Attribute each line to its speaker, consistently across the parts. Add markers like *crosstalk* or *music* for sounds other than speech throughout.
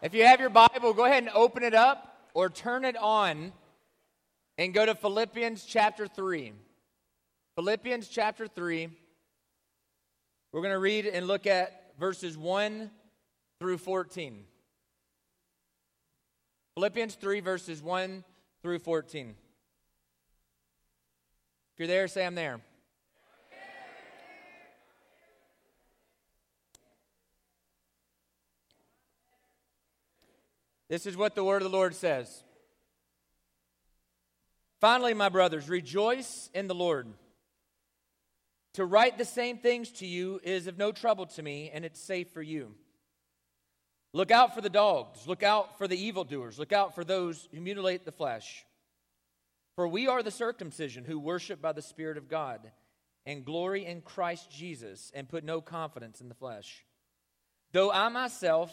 Speaker 1: If you have your Bible, go ahead and open it up or turn it on and go to Philippians chapter 3. Philippians chapter 3. We're going to read and look at verses 1 through 14. Philippians 3, verses 1 through 14. If you're there, say I'm there. This is what the word of the Lord says. Finally, my brothers, rejoice in the Lord. To write the same things to you is of no trouble to me, and it's safe for you. Look out for the dogs, look out for the evildoers, look out for those who mutilate the flesh. For we are the circumcision who worship by the Spirit of God and glory in Christ Jesus and put no confidence in the flesh. Though I myself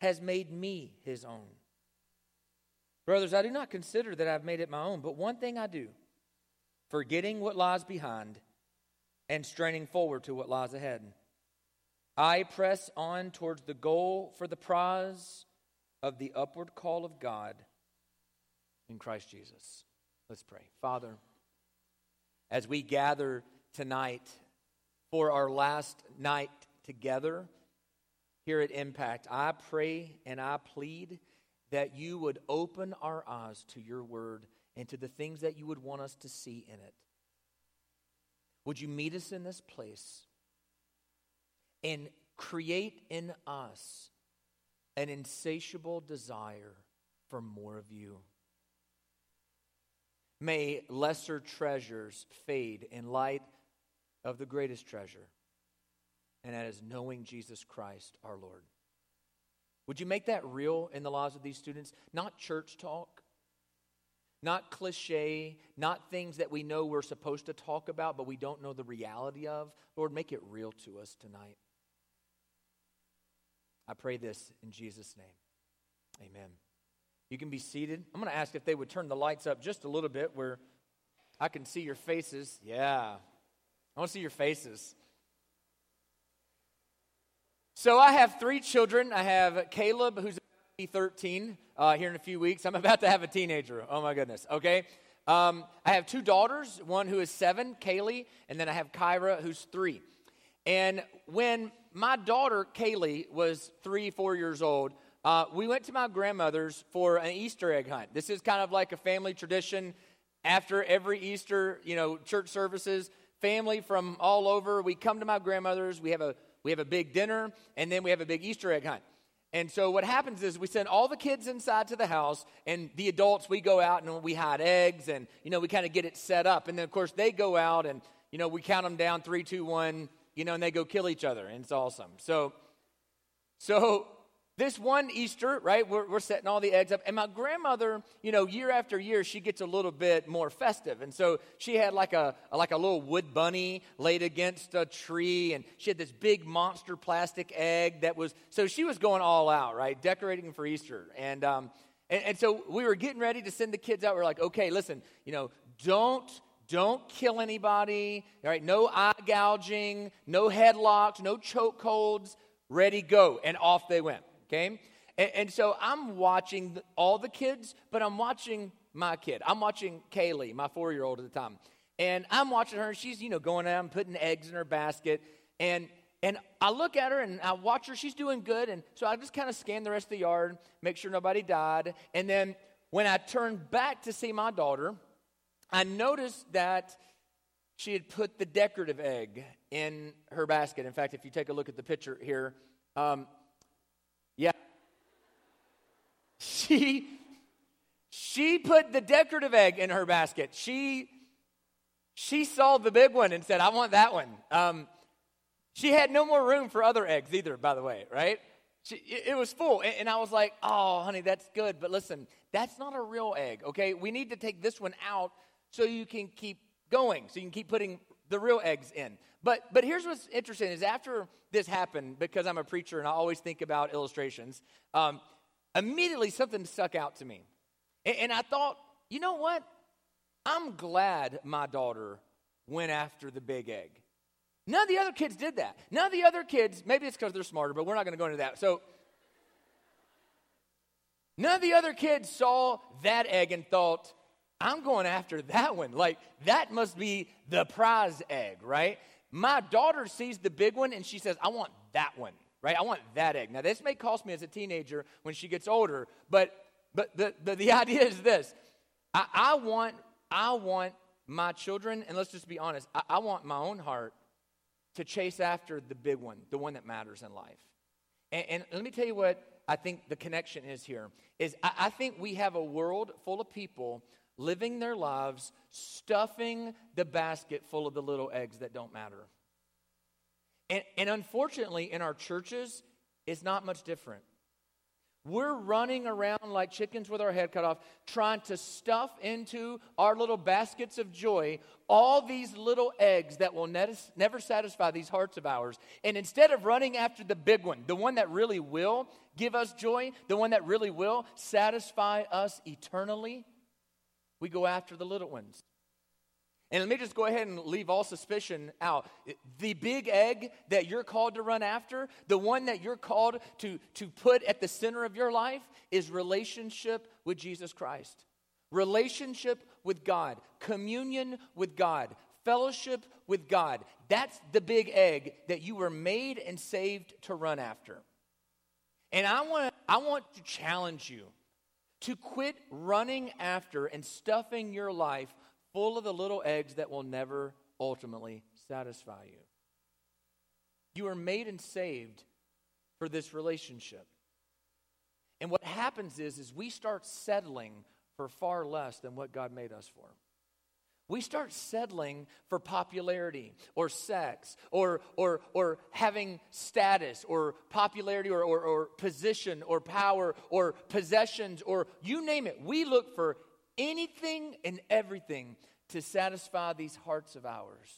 Speaker 1: has made me his own. Brothers, I do not consider that I've made it my own, but one thing I do, forgetting what lies behind and straining forward to what lies ahead. I press on towards the goal for the prize of the upward call of God in Christ Jesus. Let's pray. Father, as we gather tonight for our last night together, here at Impact, I pray and I plead that you would open our eyes to your word and to the things that you would want us to see in it. Would you meet us in this place and create in us an insatiable desire for more of you? May lesser treasures fade in light of the greatest treasure and that is knowing Jesus Christ our Lord. Would you make that real in the lives of these students? Not church talk, not cliche, not things that we know we're supposed to talk about, but we don't know the reality of. Lord, make it real to us tonight. I pray this in Jesus' name. Amen. You can be seated. I'm going to ask if they would turn the lights up just a little bit where I can see your faces. Yeah. I want to see your faces. So I have three children. I have Caleb, who's 13 uh, here in a few weeks. I'm *laughs* about to have a teenager. Oh my goodness. Okay. Um, I have two daughters, one who is seven, Kaylee, and then I have Kyra, who's three. And when my daughter, Kaylee, was three, four years old, uh, we went to my grandmother's for an Easter egg hunt. This is kind of like a family tradition. After every Easter, you know, church services, family from all over, we come to my grandmother's. We have a we have a big dinner, and then we have a big Easter egg hunt. And so what happens is we send all the kids inside to the house, and the adults we go out and we hide eggs, and you know we kind of get it set up. And then of course they go out, and you know we count them down three, two, one, you know, and they go kill each other, and it's awesome. So, so this one Easter, right, we're, we're setting all the eggs up. And my grandmother, you know, year after year, she gets a little bit more festive. And so she had like a, like a little wood bunny laid against a tree. And she had this big monster plastic egg that was, so she was going all out, right, decorating for Easter. And, um, And, and so we were getting ready to send the kids out. We are like, okay, listen, you know, don't don't kill anybody. All right, no eye gouging, no headlocks, no choke holds. Ready, go, and off they went. Okay, and, and so I'm watching all the kids, but I'm watching my kid. I'm watching Kaylee, my four year old at the time, and I'm watching her. And she's you know going out and putting eggs in her basket, and and I look at her and I watch her. She's doing good. And so I just kind of scan the rest of the yard, make sure nobody died. And then when I turn back to see my daughter, I noticed that she had put the decorative egg in her basket. In fact, if you take a look at the picture here, um, yeah, she she put the decorative egg in her basket. She she saw the big one and said, "I want that one." Um, she had no more room for other eggs either, by the way, right? She, it, was full. And, I was like, oh, honey, that's good. But listen, that's not a real egg, okay? We need to take this one out so you can keep going, so you can keep putting the real eggs in. But, but here's what's interesting is after this happened, because I'm a preacher and I always think about illustrations, um, immediately something stuck out to me. And, and I thought, you know what? I'm glad my daughter went after the big egg. None of the other kids did that. None of the other kids, maybe it's because they're smarter, but we're not going to go into that. So, none of the other kids saw that egg and thought, I'm going after that one. Like, that must be the prize egg, right? My daughter sees the big one and she says, I want that one, right? I want that egg. Now, this may cost me as a teenager when she gets older, but but the, the, the *laughs* idea is this I, I want I want my children, and let's just be honest, I, I want my own heart to chase after the big one, the one that matters in life. And, and let me tell you what I think the connection is here is I, I think we have a world full of people living their lives stuffing the basket full of the little eggs that don't matter. And, and unfortunately, in our churches, it's not much different. We're running around like chickens with our head cut off, trying to stuff into our little baskets of joy all these little eggs that will never satisfy these hearts of ours. And instead of running after the big one, the one that really will give us joy, the one that really will satisfy us eternally, we go after the little ones. And let me just go ahead and leave all suspicion out. The big egg that you're called to run after, the one that you're called to, to put at the center of your life, is relationship with Jesus Christ. Relationship with God, communion with God, fellowship with God. That's the big egg that you were made and saved to run after. And I want, I want to challenge you to quit running after and stuffing your life full of the little eggs that will never ultimately satisfy you. You are made and saved for this relationship. And what happens is is we start settling for far less than what God made us for. We start settling for popularity or sex or, or, or having status or popularity or, or, or position or power or possessions or you name it. We look for anything and everything to satisfy these hearts of ours.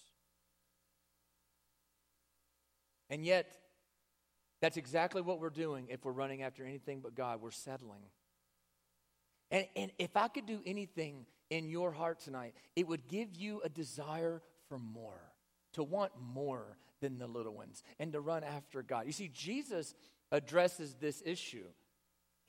Speaker 1: And yet, that's exactly what we're doing if we're running after anything but God. We're settling. And, and if I could do anything in your heart tonight, it would give you a desire for more, to want more than the little ones, and to run after God. You see, Jesus addresses this issue.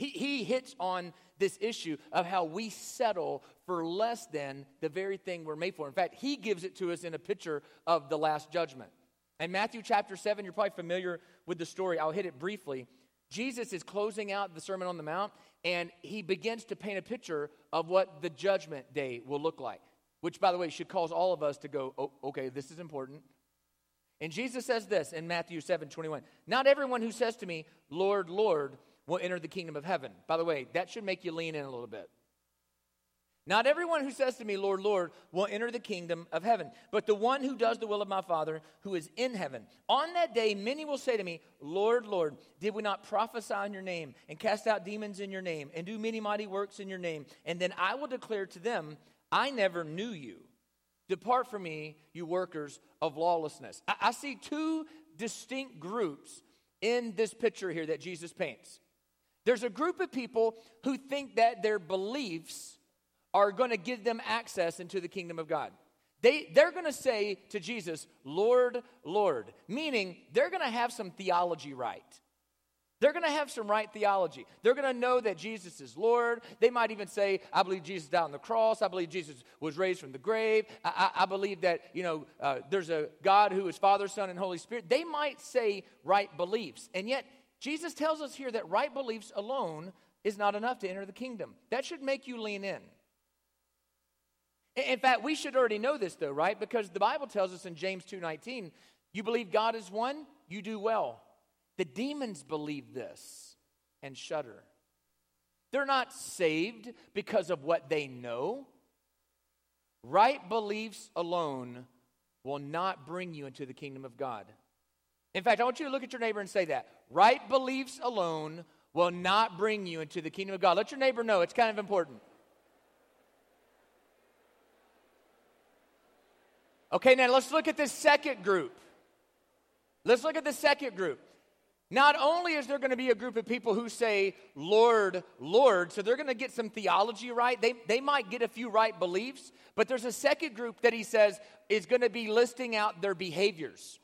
Speaker 1: He, he hits on this issue of how we settle for less than the very thing we're made for. In fact, he gives it to us in a picture of the last judgment. In Matthew chapter 7, you're probably familiar with the story. I'll hit it briefly. Jesus is closing out the Sermon on the Mount, and he begins to paint a picture of what the judgment day will look like, which, by the way, should cause all of us to go, oh, okay, this is important. And Jesus says this in Matthew 7 21 Not everyone who says to me, Lord, Lord, will enter the kingdom of heaven. By the way, that should make you lean in a little bit. Not everyone who says to me, Lord, Lord, will enter the kingdom of heaven, but the one who does the will of my Father who is in heaven. On that day, many will say to me, Lord, Lord, did we not prophesy in your name, and cast out demons in your name, and do many mighty works in your name? And then I will declare to them, I never knew you. Depart from me, you workers of lawlessness. I, I see two distinct groups in this picture here that Jesus paints. There's a group of people who think that their beliefs are going to give them access into the kingdom of God. They, they're going to say to Jesus, Lord, Lord, meaning they're going to have some theology right. They're going to have some right theology. They're going to know that Jesus is Lord. They might even say, I believe Jesus died on the cross. I believe Jesus was raised from the grave. I, I, I believe that, you know, uh, there's a God who is Father, Son, and Holy Spirit. They might say right beliefs. And yet, Jesus tells us here that right beliefs alone is not enough to enter the kingdom. That should make you lean in. In fact, we should already know this though, right? Because the Bible tells us in James 2:19, you believe God is one, you do well. The demons believe this and shudder. They're not saved because of what they know. Right beliefs alone will not bring you into the kingdom of God. In fact, I want you to look at your neighbor and say that. Right beliefs alone will not bring you into the kingdom of God. Let your neighbor know it's kind of important. Okay, now let's look at this second group. Let's look at the second group. Not only is there going to be a group of people who say, Lord, Lord, so they're going to get some theology right, they, they might get a few right beliefs, but there's a second group that he says is going to be listing out their behaviors.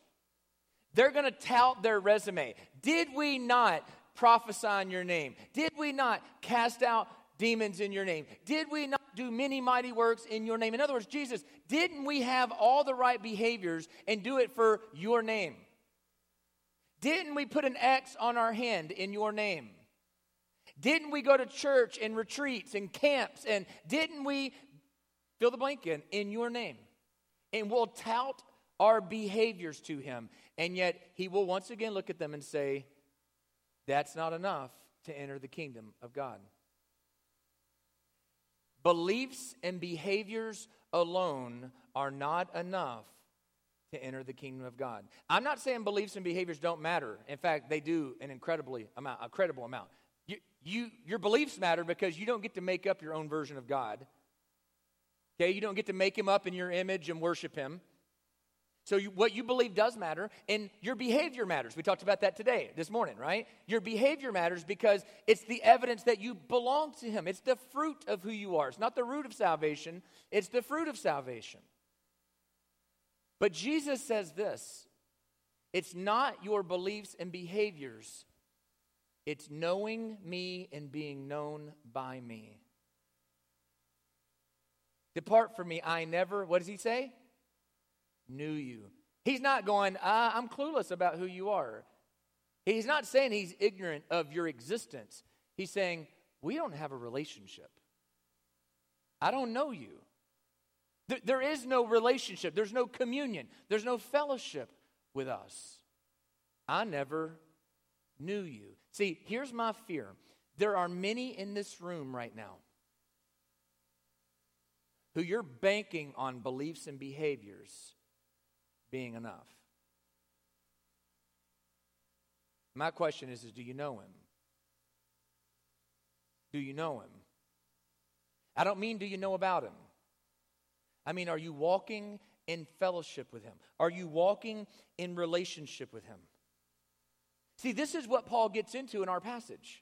Speaker 1: They're going to tout their resume. Did we not prophesy in your name? Did we not cast out demons in your name? Did we not do many mighty works in your name? In other words, Jesus, didn't we have all the right behaviors and do it for your name? Didn't we put an X on our hand in your name? Didn't we go to church and retreats and camps? And didn't we fill the blank in in your name? And we'll tout our behaviors to him. And yet he will once again look at them and say, That's not enough to enter the kingdom of God. Beliefs and behaviors alone are not enough to enter the kingdom of God. I'm not saying beliefs and behaviors don't matter. In fact, they do an incredibly amount, a credible amount. You, you, your beliefs matter because you don't get to make up your own version of God. Okay, you don't get to make him up in your image and worship him. So, you, what you believe does matter, and your behavior matters. We talked about that today, this morning, right? Your behavior matters because it's the evidence that you belong to Him. It's the fruit of who you are. It's not the root of salvation, it's the fruit of salvation. But Jesus says this it's not your beliefs and behaviors, it's knowing me and being known by me. Depart from me, I never, what does he say? Knew you. He's not going, uh, I'm clueless about who you are. He's not saying he's ignorant of your existence. He's saying, we don't have a relationship. I don't know you. There, there is no relationship, there's no communion, there's no fellowship with us. I never knew you. See, here's my fear there are many in this room right now who you're banking on beliefs and behaviors being enough. My question is, is do you know him? Do you know him? I don't mean do you know about him. I mean, are you walking in fellowship with him? Are you walking in relationship with him? See, this is what Paul gets into in our passage.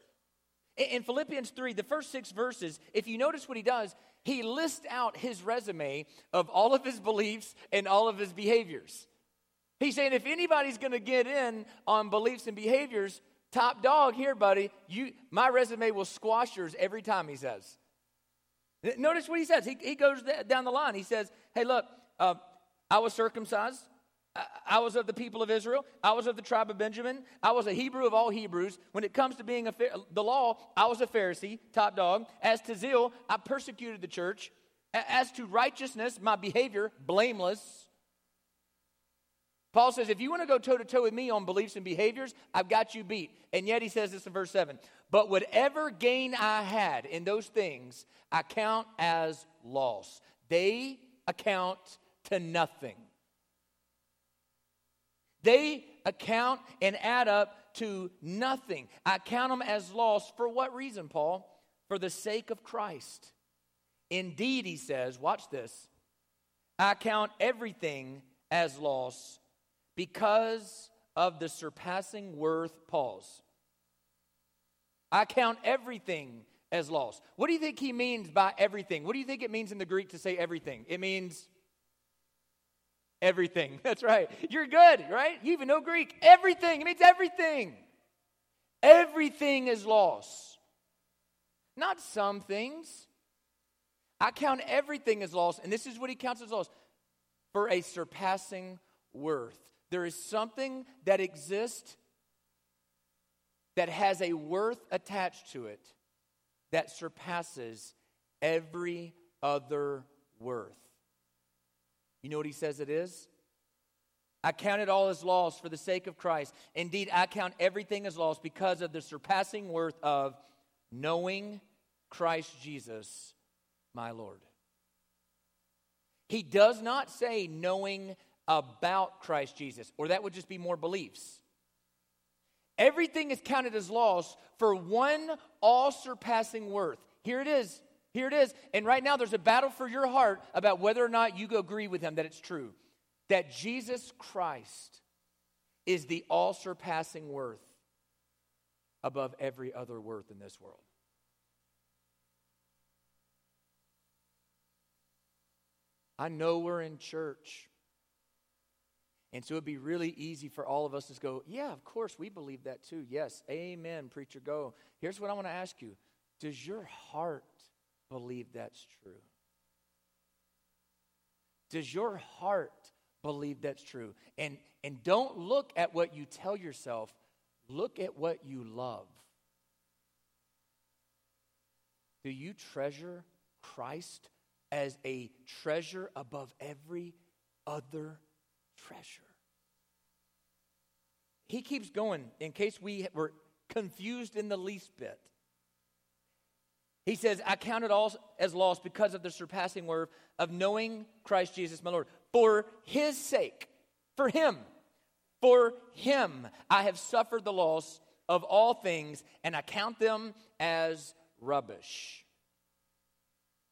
Speaker 1: In Philippians 3, the first six verses, if you notice what he does, he lists out his resume of all of his beliefs and all of his behaviors. He's saying if anybody's going to get in on beliefs and behaviors, top dog here, buddy, you, my resume will squash yours every time, he says. Notice what he says. He, he goes down the line. He says, Hey, look, uh, I was circumcised. I was of the people of Israel. I was of the tribe of Benjamin. I was a Hebrew of all Hebrews. When it comes to being a, the law, I was a Pharisee, top dog. As to zeal, I persecuted the church. As to righteousness, my behavior, blameless. Paul says, if you want to go toe to toe with me on beliefs and behaviors, I've got you beat. And yet he says this in verse 7 But whatever gain I had in those things, I count as loss. They account to nothing they account and add up to nothing. I count them as lost. For what reason, Paul? For the sake of Christ. Indeed, he says, watch this. I count everything as loss because of the surpassing worth, pause, I count everything as loss. What do you think he means by everything? What do you think it means in the Greek to say everything? It means everything. *laughs* That's right. You're good, right? You even know Greek. Everything. It means everything. Everything is loss. Not some things. I count everything as loss, and this is what he counts as loss for a surpassing worth. There is something that exists that has a worth attached to it that surpasses every other worth. You know what he says it is? I count it all as loss for the sake of Christ. Indeed, I count everything as loss because of the surpassing worth of knowing Christ Jesus, my Lord. He does not say knowing about Christ Jesus, or that would just be more beliefs. Everything is counted as loss for one all surpassing worth. Here it is. Here it is. And right now, there's a battle for your heart about whether or not you agree with him that it's true. That Jesus Christ is the all surpassing worth above every other worth in this world. I know we're in church. And so it'd be really easy for all of us to go, yeah, of course, we believe that too. Yes, amen, preacher, go. Here's what I want to ask you Does your heart believe that's true? Does your heart believe that's true? And, and don't look at what you tell yourself, look at what you love. Do you treasure Christ as a treasure above every other treasure. He keeps going in case we were confused in the least bit. He says, I count it all as loss because of the surpassing worth of knowing Christ Jesus, my Lord. For his sake, for him, for him, I have suffered the loss of all things, and I count them as rubbish.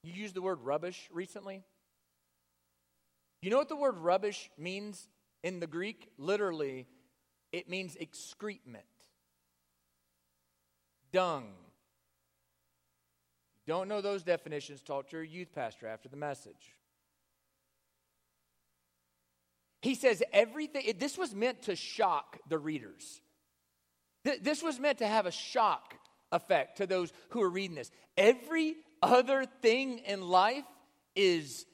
Speaker 1: You used the word rubbish recently? You know what the word rubbish means in the Greek? Literally, it means excrement, dung. Don't know those definitions, talk to your youth pastor after the message. He says everything, this was meant to shock the readers. This was meant to have a shock effect to those who are reading this. Every other thing in life is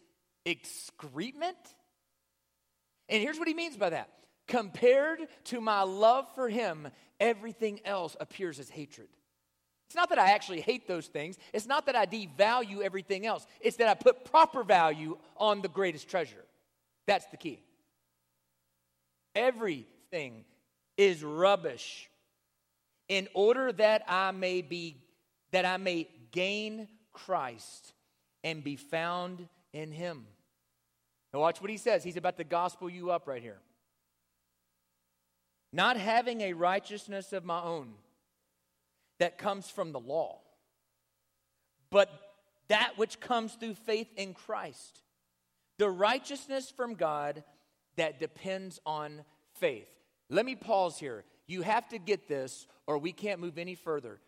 Speaker 1: excrement? And here's what he means by that compared to my love for him, everything else appears as hatred. It's not that I actually hate those things. It's not that I devalue everything else. It's that I put proper value on the greatest treasure. That's the key. Everything is rubbish in order that I may be that I may gain Christ and be found in him. Now, watch what he says. He's about to gospel you up right here. Not having a righteousness of my own that comes from the law, but that which comes through faith in Christ. The righteousness from God that depends on faith. Let me pause here. You have to get this, or we can't move any further.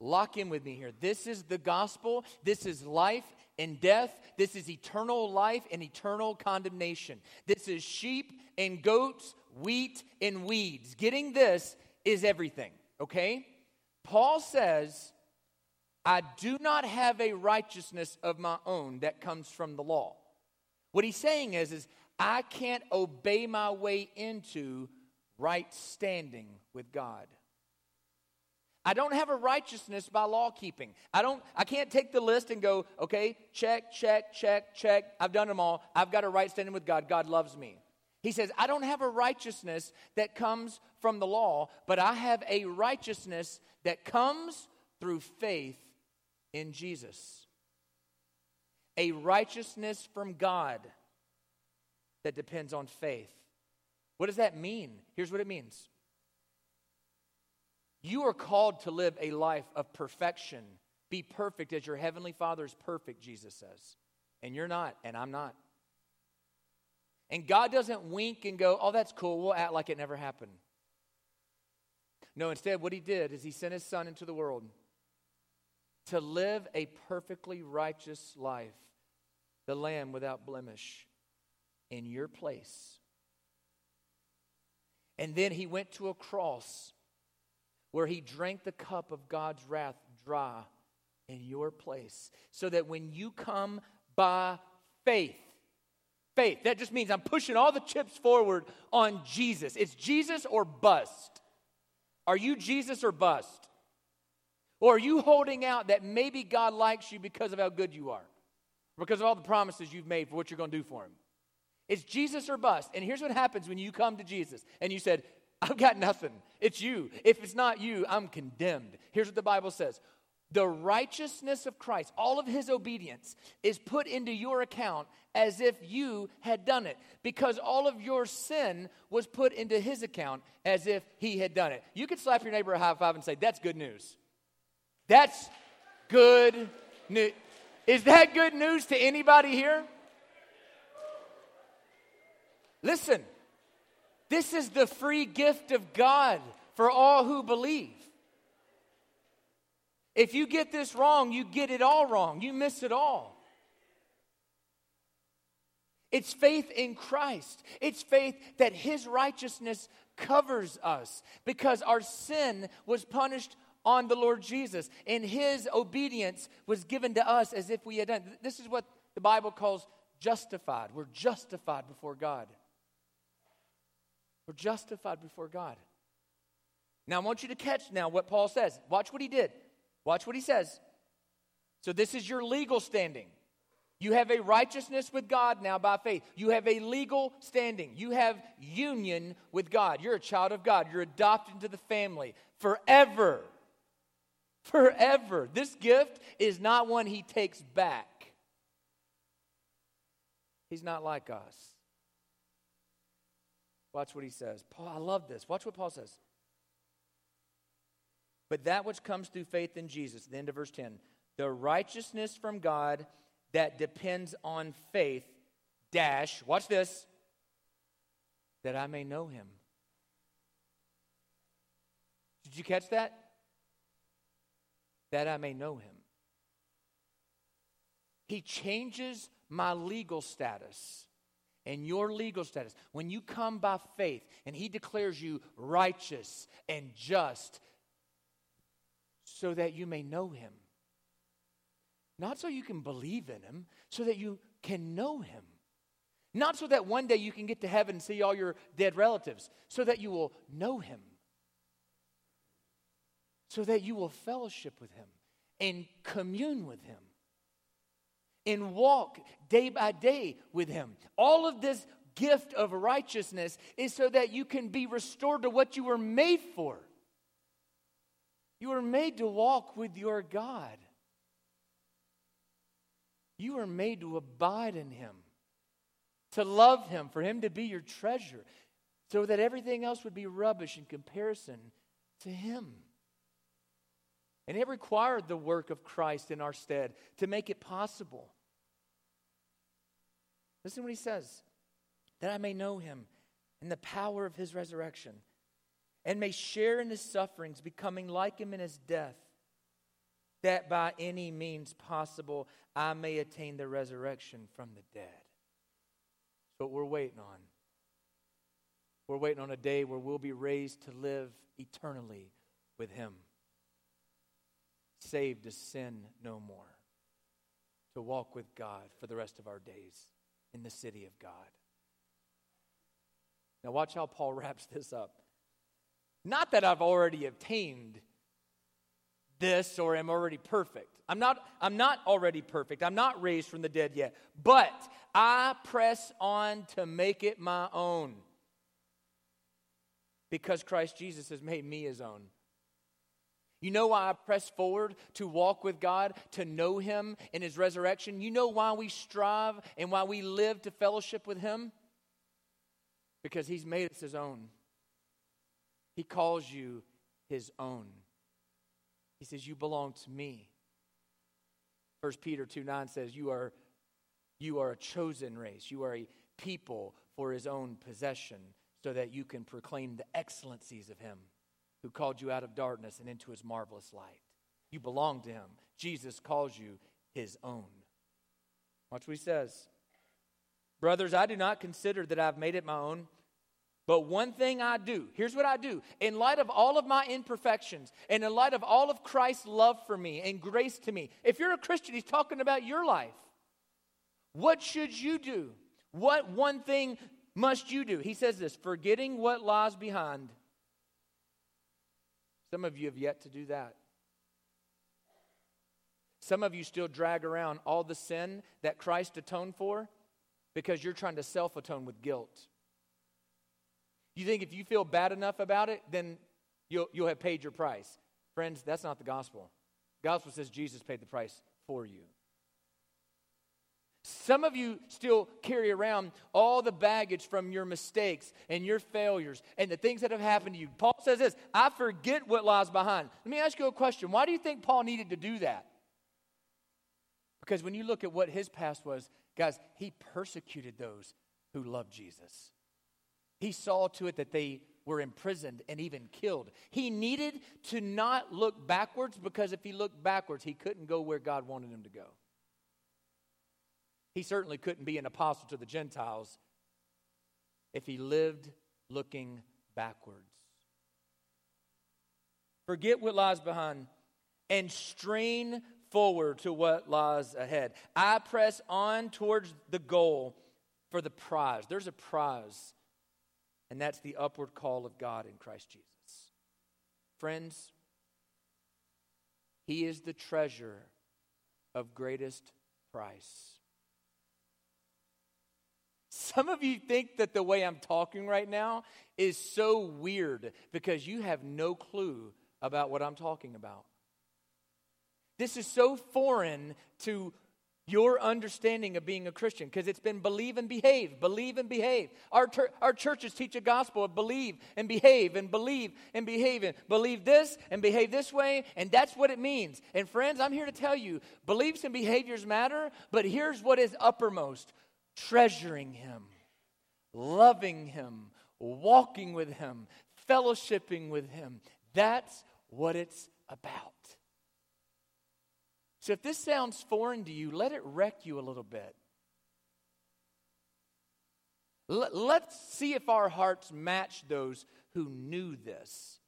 Speaker 1: Lock in with me here. This is the gospel. This is life and death. This is eternal life and eternal condemnation. This is sheep and goats, wheat and weeds. Getting this is everything, okay? Paul says, I do not have a righteousness of my own that comes from the law. What he's saying is, is I can't obey my way into right standing with God. I don't have a righteousness by law keeping. I don't I can't take the list and go, okay, check, check, check, check. I've done them all. I've got a right standing with God. God loves me. He says, I don't have a righteousness that comes from the law, but I have a righteousness that comes through faith in Jesus. A righteousness from God that depends on faith. What does that mean? Here's what it means you are called to live a life of perfection. Be perfect as your heavenly Father is perfect, Jesus says. And you're not, and I'm not. And God doesn't wink and go, oh, that's cool. We'll act like it never happened. No, instead, what he did is he sent his son into the world to live a perfectly righteous life, the lamb without blemish, in your place. And then he went to a cross where he drank the cup of God's wrath dry in your place, so that when you come by faith, faith, that just means I'm pushing all the chips forward on Jesus. It's Jesus or bust. Are you Jesus or bust? Or are you holding out that maybe God likes you because of how good you are? Because of all the promises you've made for what you're going to do for him? It's Jesus or bust. And here's what happens when you come to Jesus and you said, I've got nothing. It's you. If it's not you, I'm condemned. Here's what the Bible says the righteousness of Christ, all of his obedience, is put into your account as if you had done it, because all of your sin was put into his account as if he had done it. You could slap your neighbor a high five and say, That's good news. That's good news. Is that good news to anybody here? Listen, this is the free gift of God for all who believe. If you get this wrong, you get it all wrong. You miss it all. It's faith in Christ. It's faith that His righteousness covers us because our sin was punished on the Lord Jesus and His obedience was given to us as if we had done. This is what the Bible calls justified. We're justified before God. We're justified before God. Now, I want you to catch now what Paul says. Watch what he did. Watch what he says. So, this is your legal standing. You have a righteousness with God now by faith. You have a legal standing. You have union with God. You're a child of God. You're adopted into the family forever. Forever. This gift is not one he takes back. He's not like us. Watch what he says. Paul, I love this. Watch what Paul says. But that which comes through faith in Jesus, the end of verse 10, the righteousness from God that depends on faith, dash, watch this, that I may know him. Did you catch that? That I may know him. He changes my legal status and your legal status. When you come by faith and he declares you righteous and just so that you may know him. Not so you can believe in him, so that you can know him. Not so that one day you can get to heaven and see all your dead relatives, so that you will know him. So that you will fellowship with him and commune with him and walk day by day with him. All of this gift of righteousness is so that you can be restored to what you were made for. You were made to walk with your God. You were made to abide in Him, to love Him, for Him to be your treasure, so that everything else would be rubbish in comparison to Him. And it required the work of Christ in our stead to make it possible. Listen to what He says that I may know Him and the power of His resurrection and may share in his sufferings, becoming like him in his death, that by any means possible I may attain the resurrection from the dead. That's what we're waiting on. We're waiting on a day where we'll be raised to live eternally with him, saved to sin no more, to walk with God for the rest of our days in the city of God. Now, watch how Paul *laughs* wraps this up. Not that I've already obtained this or am already perfect. I'm not, I'm not already perfect. I'm not raised from the dead yet. But I press on to make it my own because Christ Jesus has made me his own. You know why I press forward to walk with God, to know Him in His resurrection? You know why we strive and why we live to fellowship with Him? Because He's made us His own. He calls you his own. He says, You belong to me. 1 Peter 2 9 says, You are, you are a chosen race. You are a people for his own possession, so that you can proclaim the excellencies of him. who called you out of darkness and into his marvelous light. You belong to him. Jesus calls you his own. Watch what he says. Brothers, I do not consider that I've made it my own. But one thing I do, here's what I do. In light of all of my imperfections and in light of all of Christ's love for me and grace to me, if you're a Christian, he's talking about your life. What should you do? What one thing must you do? He says this forgetting what lies behind. Some of you have yet to do that. Some of you still drag around all the sin that Christ atoned for because you're trying to self atone with guilt. You think if you feel bad enough about it, then you'll, you'll have paid your price. Friends, that's not the gospel. The gospel says Jesus paid the price for you. Some of you still carry around all the baggage from your mistakes and your failures and the things that have happened to you. Paul says this I forget what lies behind. Let me ask you a question. Why do you think Paul needed to do that? Because when you look at what his past was, guys, he persecuted those who loved Jesus. He saw to it that they were imprisoned and even killed. He needed to not look backwards because if he looked backwards, he couldn't go where God wanted him to go. He certainly couldn't be an apostle to the Gentiles if he lived looking backwards. Forget what lies behind and strain forward to what lies ahead. I press on towards the goal for the prize. There's a prize and that's the upward call of God in Christ Jesus. Friends, He is the treasure of greatest price. Some of you think that the way I'm talking right now is so weird because you have no clue about what I'm talking about. This is so foreign to your understanding of being a Christian because it's been believe and behave, believe and behave. Our, ter- our churches teach a gospel of believe and behave and believe and behave and believe this and behave this way, and that's what it means. And friends, I'm here to tell you beliefs and behaviors matter, but here's what is uppermost treasuring Him, loving Him, walking with Him, fellowshipping with Him. That's what it's about. So if this sounds foreign to you, let it wreck you a little bit. Let's see if our hearts match those who knew this,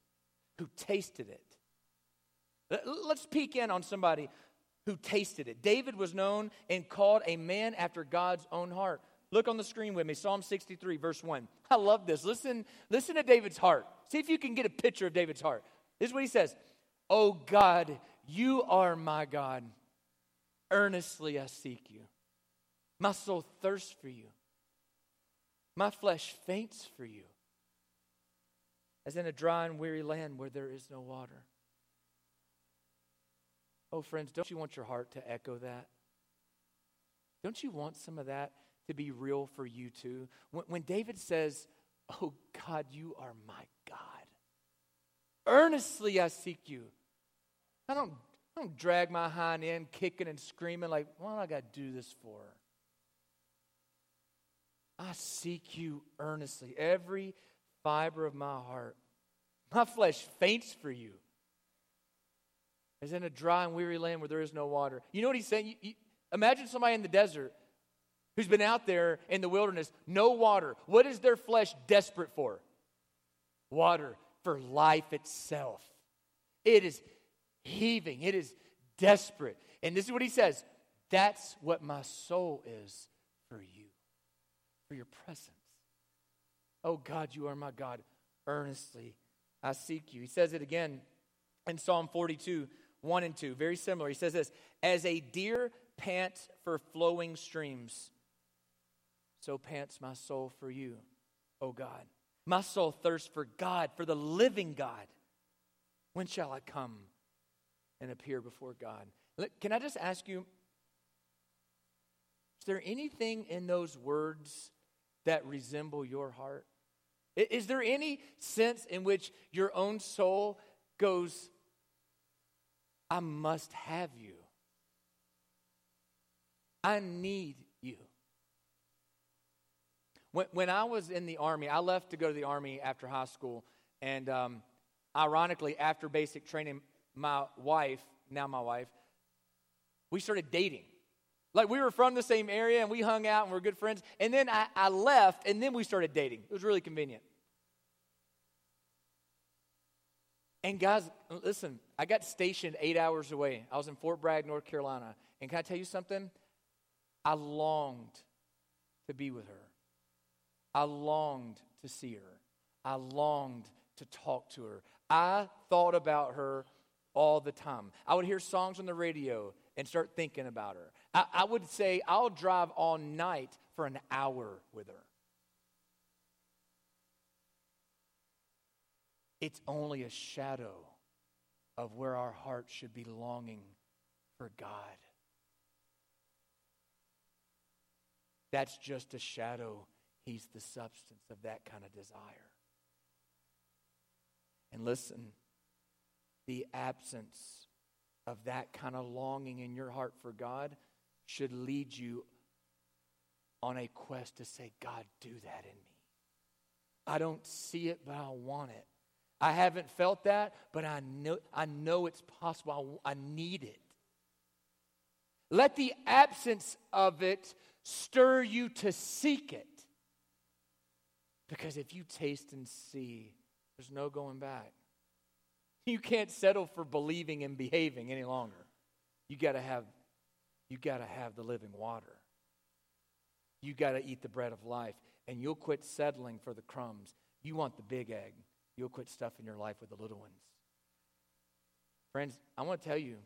Speaker 1: who tasted it. Let's peek in on somebody who tasted it. David was known and called a man after God's own heart. Look on the screen with me, Psalm 63, verse 1. I love this. Listen, listen to David's heart. See if you can get a picture of David's heart. This is what he says Oh God, you are my God. Earnestly I seek you. My soul thirsts for you. My flesh faints for you, as in a dry and weary land where there is no water. Oh, friends, don't you want your heart to echo that? Don't you want some of that to be real for you too? When, when David says, Oh God, you are my God, earnestly I seek you. I don't, I don't drag my hind end kicking and screaming like, what do I got to do this for? I seek you earnestly, every fiber of my heart. My flesh faints for you. As in a dry and weary land where there is no water. You know what he's saying? You, you, imagine somebody in the desert who's been out there in the wilderness, no water. What is their flesh desperate for? Water for life itself. It is heaving, it is desperate. And this is what he says that's what my soul is for you, for your presence. Oh God, you are my God. Earnestly I seek you. He says it again in Psalm 42, 1 and 2. Very similar. He says this As a deer pants for flowing streams, so pants my soul for you, O God. My soul thirsts for God, for the living God. When shall I come? And appear before God. Can I just ask you, is there anything in those words that resemble your heart? Is there any sense in which your own soul goes, I must have you? I need you. When, when I was in the Army, I left to go to the Army after high school, and um, ironically, after basic training, my wife, now my wife, we started dating. Like we were from the same area and we hung out and we are good friends. And then I, I left and then we started dating. It was really convenient. And guys, listen, I got stationed eight hours away. I was in Fort Bragg, North Carolina. And can I tell you something? I longed to be with her. I longed to see her. I longed to talk to her. I thought about her all the time. I would hear songs on the radio and start thinking about her. I, I would say, I'll drive all night for an hour with her. It's only a shadow of where our hearts should be longing for God. That's just a shadow. He's the substance of that kind of desire. And listen, the absence of that kind of longing in your heart for God should lead you on a quest to say, God, do that in me. I don't see it, but I want it. I haven't felt that, but I know, I know it's possible. I, I need it. Let the absence of it stir you to seek it. Because if you taste and see, there's no going back. You can't settle for believing and behaving any longer. You got to have you got to have the living water. You got to eat the bread of life and you'll quit settling for the crumbs. You want the big egg. You'll quit stuffing your life with the little ones. Friends, I want to tell you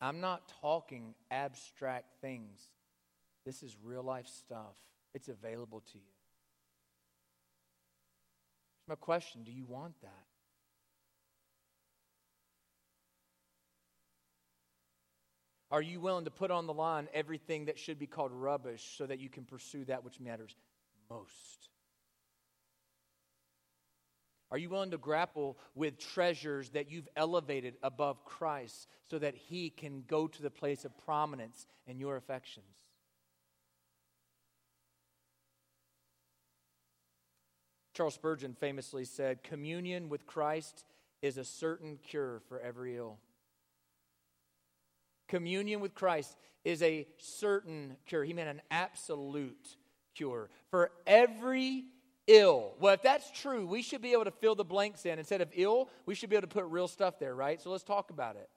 Speaker 1: I'm not talking abstract things. This is real life stuff. It's available to you. My question Do you want that? Are you willing to put on the line everything that should be called rubbish so that you can pursue that which matters most? Are you willing to grapple with treasures that you've elevated above Christ so that He can go to the place of prominence in your affections? Charles Spurgeon famously said, Communion with Christ is a certain cure for every ill. Communion with Christ is a certain cure. He meant an absolute cure for every ill. Well, if that's true, we should be able to fill the blanks in. Instead of ill, we should be able to put real stuff there, right? So let's talk about it.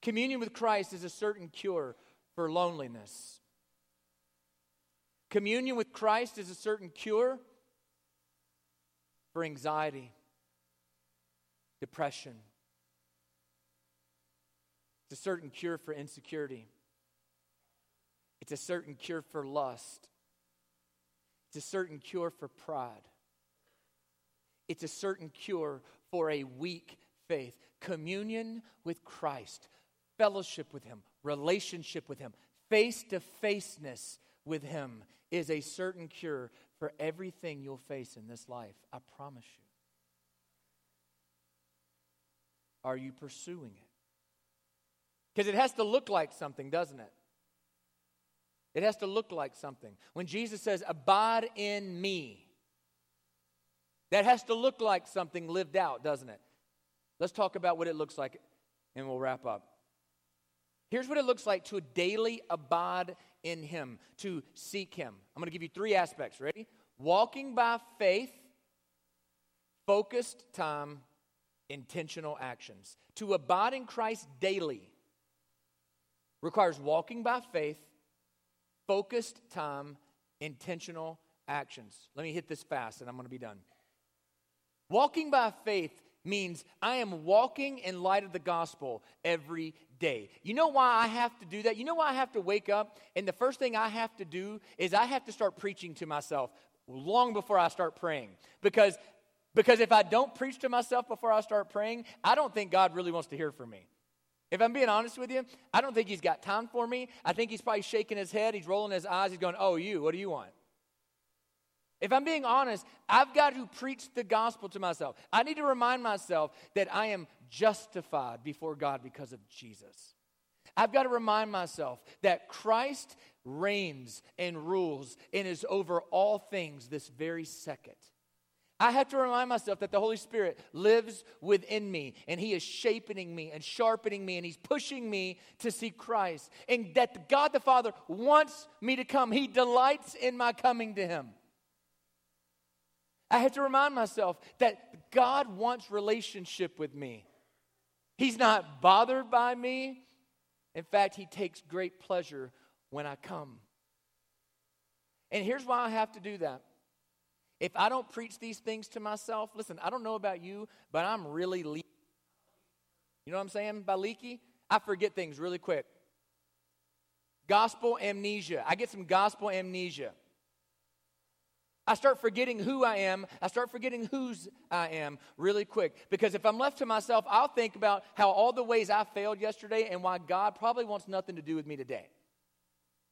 Speaker 1: Communion with Christ is a certain cure for loneliness. Communion with Christ is a certain cure for anxiety, depression, it's a certain cure for insecurity. It's a certain cure for lust. It's a certain cure for pride. It's a certain cure for a weak faith. Communion with Christ, fellowship with Him, relationship with Him, face to faceness with Him is a certain cure for everything you'll face in this life. I promise you. Are you pursuing it? Because it has to look like something, doesn't it? It has to look like something. When Jesus says, Abide in me, that has to look like something lived out, doesn't it? Let's talk about what it looks like and we'll wrap up. Here's what it looks like to daily abide in Him, to seek Him. I'm going to give you three aspects. Ready? Walking by faith, focused time, intentional actions. To abide in Christ daily requires walking by faith, focused time, intentional actions. Let me hit this fast and I'm going to be done. Walking by faith means I am walking in light of the gospel every day. You know why I have to do that? You know why I have to wake up? And the first thing I have to do is I have to start preaching to myself long before I start praying. Because because if I don't preach to myself before I start praying, I don't think God really wants to hear from me. If I'm being honest with you, I don't think he's got time for me. I think he's probably shaking his head, he's rolling his eyes, he's going, Oh, you, what do you want? If I'm being honest, I've got to preach the gospel to myself. I need to remind myself that I am justified before God because of Jesus. I've got to remind myself that Christ reigns and rules and is over all things this very second. I have to remind myself that the Holy Spirit lives within me and He is shaping me and sharpening me and He's pushing me to see Christ. And that God the Father wants me to come. He delights in my coming to Him. I have to remind myself that God wants relationship with me. He's not bothered by me. In fact, He takes great pleasure when I come. And here's why I have to do that. If I don't preach these things to myself, listen, I don't know about you, but I'm really leaky. You know what I'm saying by leaky? I forget things really quick. Gospel amnesia. I get some gospel amnesia. I start forgetting who I am. I start forgetting whose I am really quick. Because if I'm left to myself, I'll think about how all the ways I failed yesterday and why God probably wants nothing to do with me today.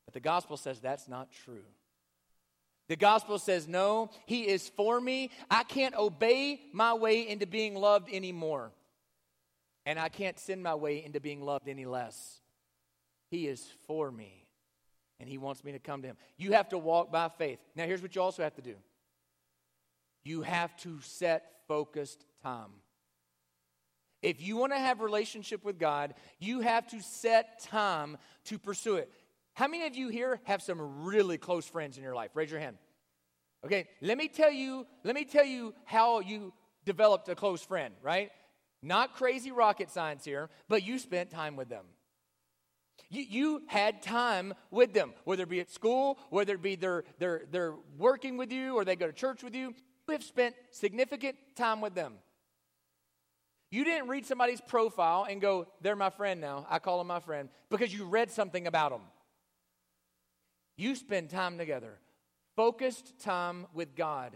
Speaker 1: But the gospel says that's not true. The gospel says, no, he is for me. I can't obey my way into being loved anymore. And I can't send my way into being loved any less. He is for me and He wants me to come to Him. You have to walk by faith. Now, here's what you also have to do you have to set focused time. If you want to have relationship with God, you have to set time to pursue it. How many of you here have some really close friends in your life? Raise your hand. Okay, let me tell you, let me tell you how you developed a close friend, right? Not crazy rocket science here, but you spent time with them. You, you had time with them, whether it be at school, whether it be they're, they're, they're working with you or they go to church with you. You have spent significant time with them. You didn't read somebody's profile and go, they're my friend now. I call them my friend because you read something about them. You spend time together. Focused time with God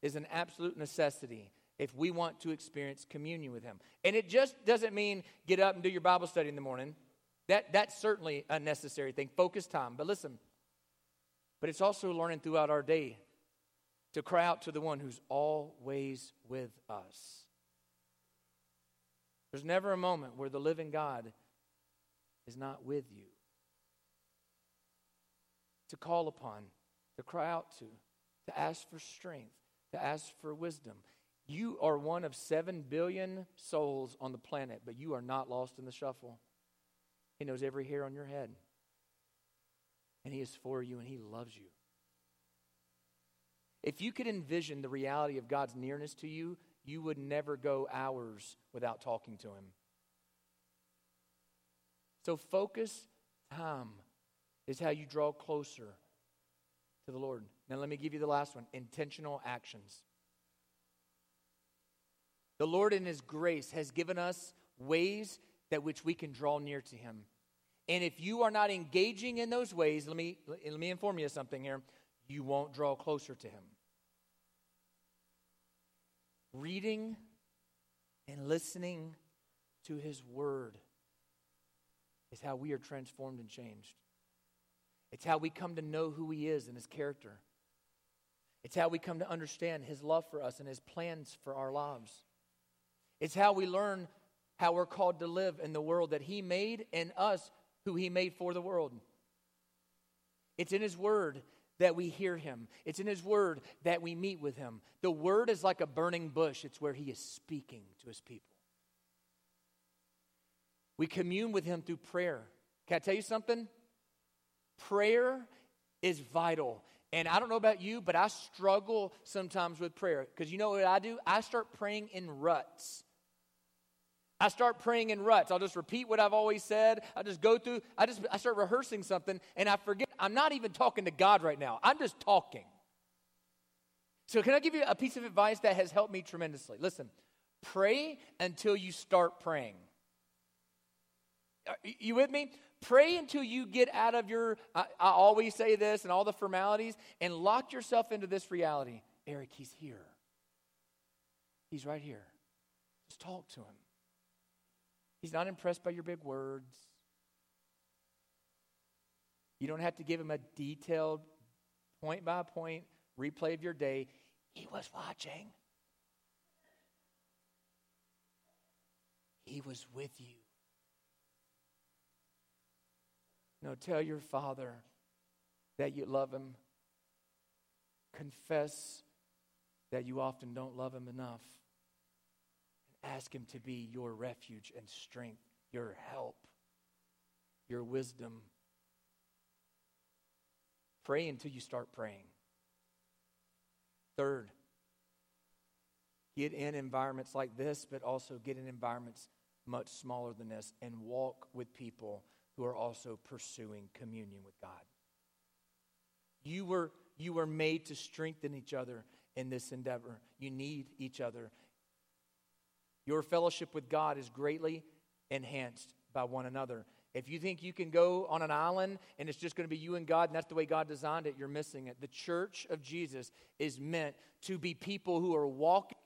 Speaker 1: is an absolute necessity if we want to experience communion with Him. And it just doesn't mean get up and do your Bible study in the morning. That, that's certainly a necessary thing, focus time. But listen, but it's also learning throughout our day to cry out to the one who's always with us. There's never a moment where the living God is not with you. To call upon, to cry out to, to ask for strength, to ask for wisdom. You are one of seven billion souls on the planet, but you are not lost in the shuffle. He knows every hair on your head. And He is for you and He loves you. If you could envision the reality of God's nearness to you, you would never go hours without talking to Him. So, focus time is how you draw closer to the Lord. Now, let me give you the last one intentional actions. The Lord, in His grace, has given us ways that which we can draw near to Him. And if you are not engaging in those ways, let me, let me inform you of something here, you won't draw closer to Him. Reading and listening to His Word is how we are transformed and changed. It's how we come to know who He is and His character. It's how we come to understand His love for us and His plans for our lives. It's how we learn how we're called to live in the world that He made and us who he made for the world. It's in his word that we hear him, it's in his word that we meet with him. The word is like a burning bush, it's where he is speaking to his people. We commune with him through prayer. Can I tell you something? Prayer is vital. And I don't know about you, but I struggle sometimes with prayer because you know what I do? I start praying in ruts. I start praying in ruts. I'll just repeat what I've always said. I just go through, I just I start rehearsing something and I forget I'm not even talking to God right now. I'm just talking. So can I give you a piece of advice that has helped me tremendously? Listen, pray until you start praying. You with me? Pray until you get out of your, I, I always say this and all the formalities, and lock yourself into this reality. Erik, he's here. He's right here. Just talk to him. He's not impressed by your big words. You don't have to give him a detailed, point by point replay of your day. He was watching, he was with you. No, tell your father that you love him. Confess that you often don't love Him enough. And ask Him to be your refuge and strength, your help, your wisdom. Pray until you start praying. Third, get in environments like this, but also get in environments much smaller than this and walk with people who are also pursuing communion with God. You were, you were made to strengthen each other in this endeavor. You need each other. Your fellowship with God is greatly enhanced by one another. If you think you can go on an island and it's just going to be you and God and that's the way God designed it, you're missing it. The church of Jesus is meant to be people who are walking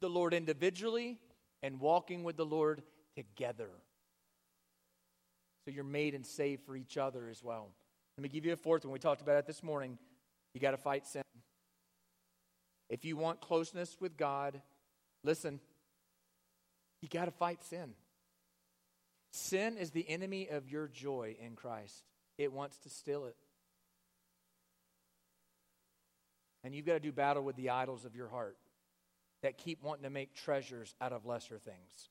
Speaker 1: the Lord individually and walking with the Lord together. So you're made and saved for each other as well. Let me give you a fourth one. We talked about it this morning. You got to fight sin. If you want closeness with God, listen, you got to fight sin. Sin is the enemy of your joy in Christ, it wants to steal it. And you've got to do battle with the idols of your heart that keep wanting to make treasures out of lesser things.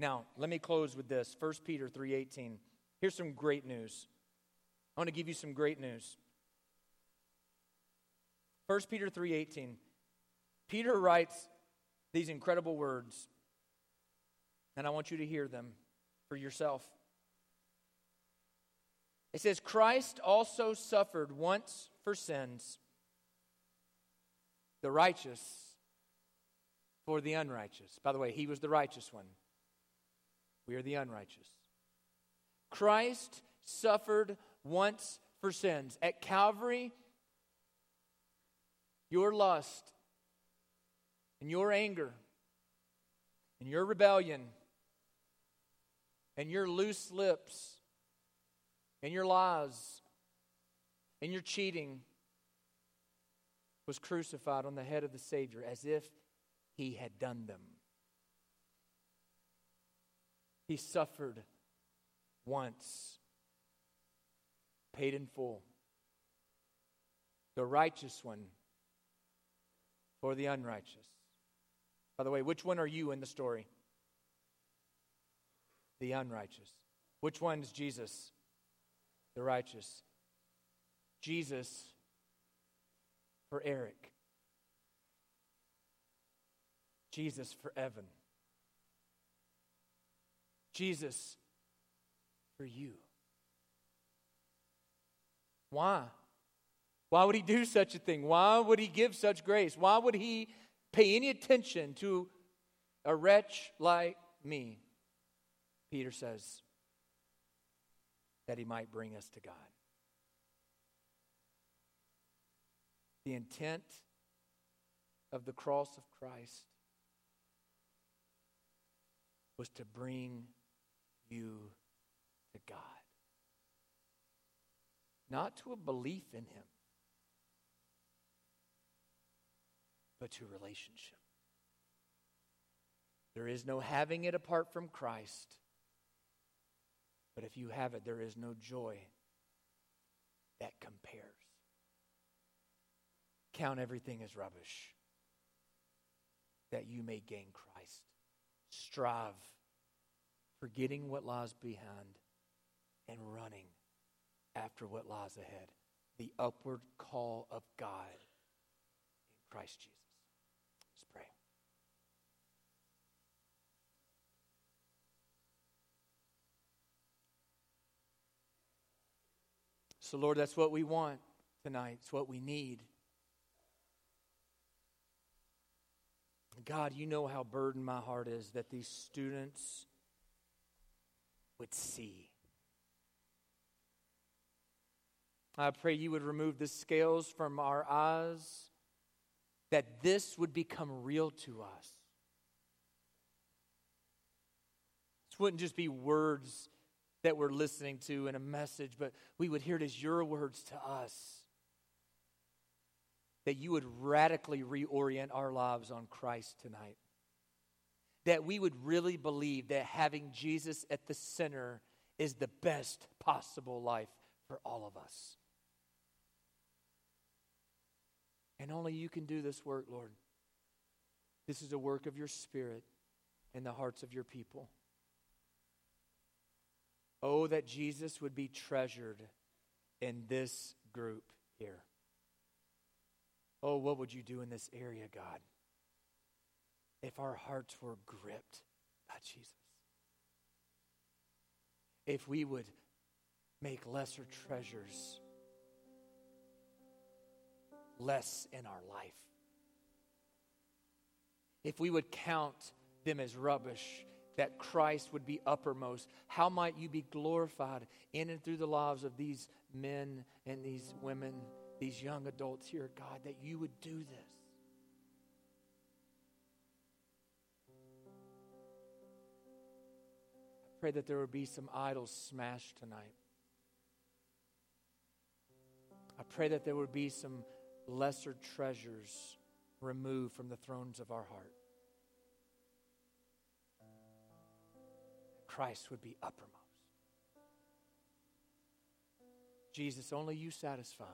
Speaker 1: Now, let me close with this. 1 Peter 3:18. Here's some great news. I want to give you some great news. 1 Peter 3:18. Peter writes these incredible words, and I want you to hear them for yourself. It says, Christ also suffered once for sins, the righteous for the unrighteous. By the way, he was the righteous one. We are the unrighteous. Christ suffered once for sins. At Calvary, your lust and your anger and your rebellion and your loose lips and your lies and your cheating was crucified on the head of the Savior as if he had done them. He suffered once, paid in full. The righteous one for the unrighteous. By the way, which one are you in the story? The unrighteous. Which one is Jesus? The righteous. Jesus for Erik. Jesus for Evan. Jesus for you. Why? Why would he do such a thing? Why would he give such grace? Why would he pay any attention to a wretch like me? Peter says that he might bring us to God. The intent of the cross of Christ was to bring you to God. Not to a belief in Him, but to relationship. There is no having it apart from Christ. But if you have it, there is no joy that compares. Count everything as rubbish that you may gain Christ. Strive forgetting what lies behind and running after what lies ahead. The upward call of God in Christ Jesus. Let's pray. So, Lord, that's what we want tonight. It's what we need. God, you know how burdened my heart is that these students would see. I pray you would remove the scales from our eyes, that this would become real to us. This wouldn't just be words that we're listening to in a message, but we would hear it as your words to us. That you would radically reorient our lives on Christ tonight that we would really believe that having Jesus at the center is the best possible life for all of us. And only you can do this work, Lord. This is a work of your Spirit in the hearts of your people. Oh, that Jesus would be treasured in this group here. Oh, what would you do in this area, God, if our hearts were gripped by Jesus? If we would make lesser treasures less in our life. If we would count them as rubbish, that Christ would be uppermost, how might you be glorified in and through the lives of these men and these women, these young adults here, God, that you would do this? Pray that there would be some idols smashed tonight. I pray that there would be some lesser treasures removed from the thrones of our heart. Christ would be uppermost. Jesus, only you satisfy.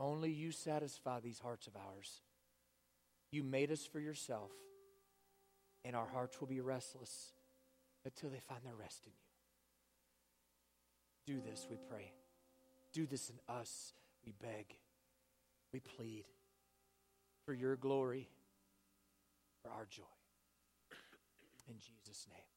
Speaker 1: Only you satisfy these hearts of ours. You made us for yourself, and our hearts will be restless until they find their rest in you. Do this, we pray. Do this in us, we beg. We plead for your glory, for our joy. In Jesus' name.